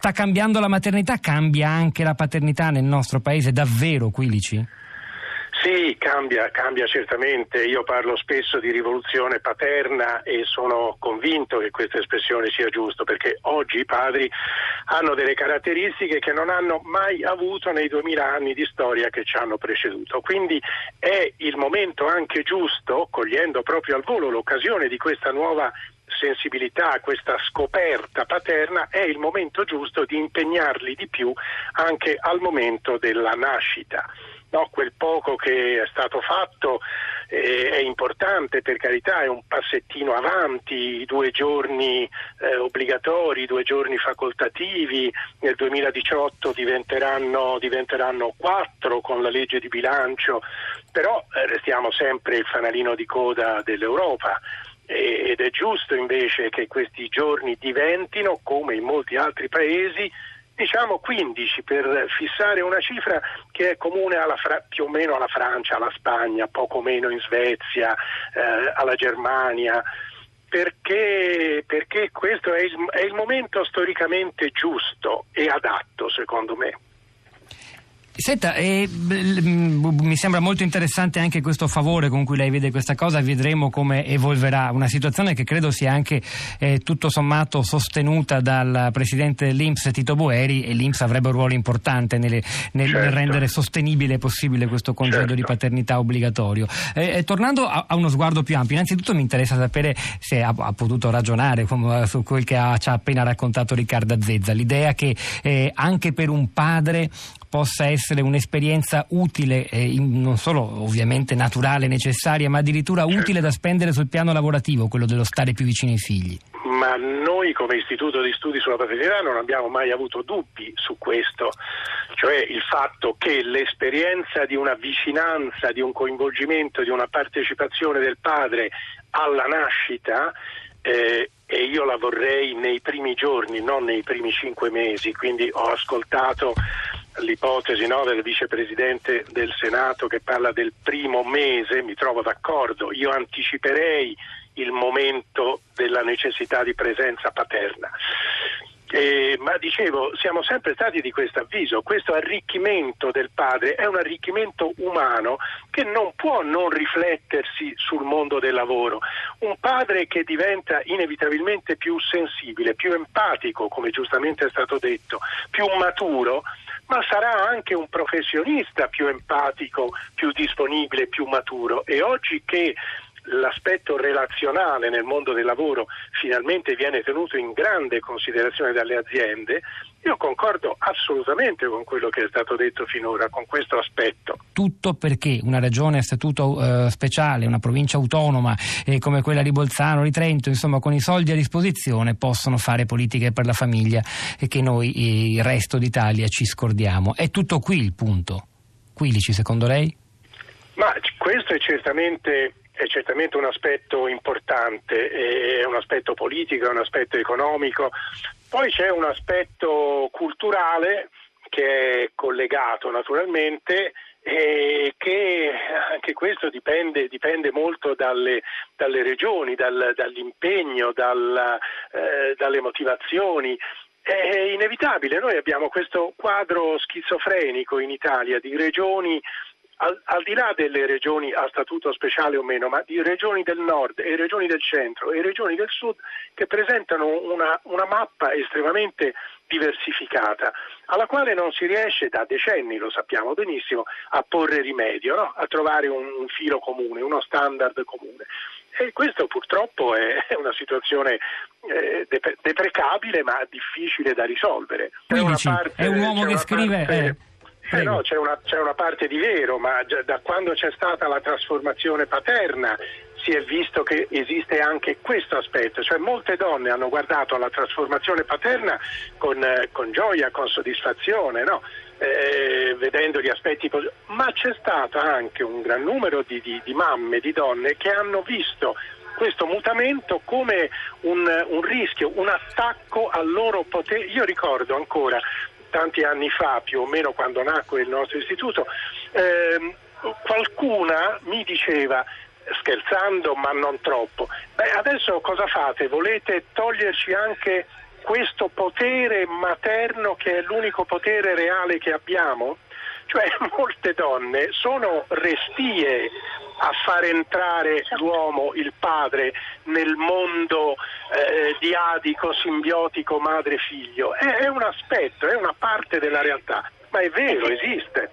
sta cambiando la maternità, cambia anche la paternità nel nostro paese, davvero Quilici? Sì, cambia, cambia certamente. Io parlo spesso di rivoluzione paterna e sono convinto che questa espressione sia giusta perché oggi i padri hanno delle caratteristiche che non hanno mai avuto nei 2000 anni di storia che ci hanno preceduto. Quindi è il momento anche giusto, cogliendo proprio al volo l'occasione di questa nuova sensibilità, questa scoperta paterna, è il momento giusto di impegnarli di più anche al momento della nascita. No, quel poco che è stato fatto eh, è importante, per carità, è un passettino avanti, i due giorni eh, obbligatori, i due giorni facoltativi, nel 2018 diventeranno, diventeranno quattro con la legge di bilancio, però eh, restiamo sempre il fanalino di coda dell'Europa ed è giusto invece che questi giorni diventino, come in molti altri paesi, diciamo 15 per fissare una cifra che è comune Fra- più o meno alla Francia, alla Spagna, poco meno in Svezia, eh, alla Germania. Perché, perché questo è il, è il momento storicamente giusto e adatto, secondo me. Senta, eh, mi sembra molto interessante anche questo favore con cui lei vede questa cosa, vedremo come evolverà una situazione che credo sia anche eh, tutto sommato sostenuta dal presidente dell'Inps Tito Boeri e l'Inps avrebbe un ruolo importante nelle, nel, certo. rendere sostenibile e possibile questo congedo certo. di paternità obbligatorio. Eh, tornando a, a, uno sguardo più ampio, innanzitutto mi interessa sapere se ha, ha potuto ragionare su quel che ha, ci ha appena raccontato Riccardo Zezza, l'idea che eh, anche per un padre possa essere un'esperienza utile, eh, non solo ovviamente naturale, necessaria, ma addirittura certo. utile da spendere sul piano lavorativo, quello dello stare più vicino ai figli. Ma noi come Istituto di Studi sulla Paternità non abbiamo mai avuto dubbi su questo, cioè il fatto che l'esperienza di una vicinanza, di un coinvolgimento, di una partecipazione del padre alla nascita eh, e io la vorrei nei primi giorni, non nei primi cinque mesi, quindi ho ascoltato l'ipotesi no, del vicepresidente del Senato che parla del primo mese, mi trovo d'accordo, io anticiperei il momento della necessità di presenza paterna. Eh, ma dicevo, siamo sempre stati di questo avviso, questo arricchimento del padre è un arricchimento umano che non può non riflettersi sul mondo del lavoro. Un padre che diventa inevitabilmente più sensibile, più empatico, come giustamente è stato detto, più maturo, ma sarà anche un professionista più empatico, più disponibile, più maturo. E oggi che l'aspetto relazionale nel mondo del lavoro finalmente viene tenuto in grande considerazione dalle aziende, io concordo assolutamente con quello che è stato detto finora, con questo aspetto. Tutto perché una regione a statuto eh, speciale, una provincia autonoma eh, come quella di Bolzano, di Trento, insomma con i soldi a disposizione possono fare politiche per la famiglia e che noi, eh, il resto d'Italia, ci scordiamo. È tutto qui il punto. Quilici, secondo lei? Ma questo è certamente è certamente un aspetto importante, è un aspetto politico, è un aspetto economico, poi c'è un aspetto culturale che è collegato naturalmente e che anche questo dipende, dipende molto dalle, dalle regioni, dal, dall'impegno, dal, eh, dalle motivazioni. È inevitabile, noi abbiamo questo quadro schizofrenico in Italia di regioni al, al, di là delle regioni a statuto speciale o meno, ma di regioni del nord e regioni del centro e regioni del sud che presentano una, una mappa estremamente diversificata, alla quale non si riesce da decenni, lo sappiamo benissimo, a porre rimedio, no? a trovare un, un, filo comune, uno standard comune. E questo purtroppo è una situazione eh, deprecabile ma difficile da risolvere. Quindi è, un uomo che scrive... Parte, eh eh no, c'è una, c'è una, parte di vero, ma da quando c'è stata la trasformazione paterna si è visto che esiste anche questo aspetto, cioè molte donne hanno guardato alla trasformazione paterna con, eh, con gioia, con soddisfazione, no? eh, vedendo gli aspetti positivi, ma c'è stato anche un gran numero di, di, di mamme, di donne che hanno visto questo mutamento come un, un, rischio, un attacco al loro potere. Io ricordo ancora tanti anni fa, più o meno quando nacque il nostro istituto, ehm, qualcuna mi diceva scherzando ma non troppo. Beh, adesso cosa fate? Volete toglierci anche questo potere materno che è l'unico potere reale che abbiamo? Cioè molte donne sono restie a far entrare l'uomo, il padre, nel mondo eh, diadico, simbiotico madre-figlio. È, è un aspetto, è una parte della realtà, ma è vero, esiste.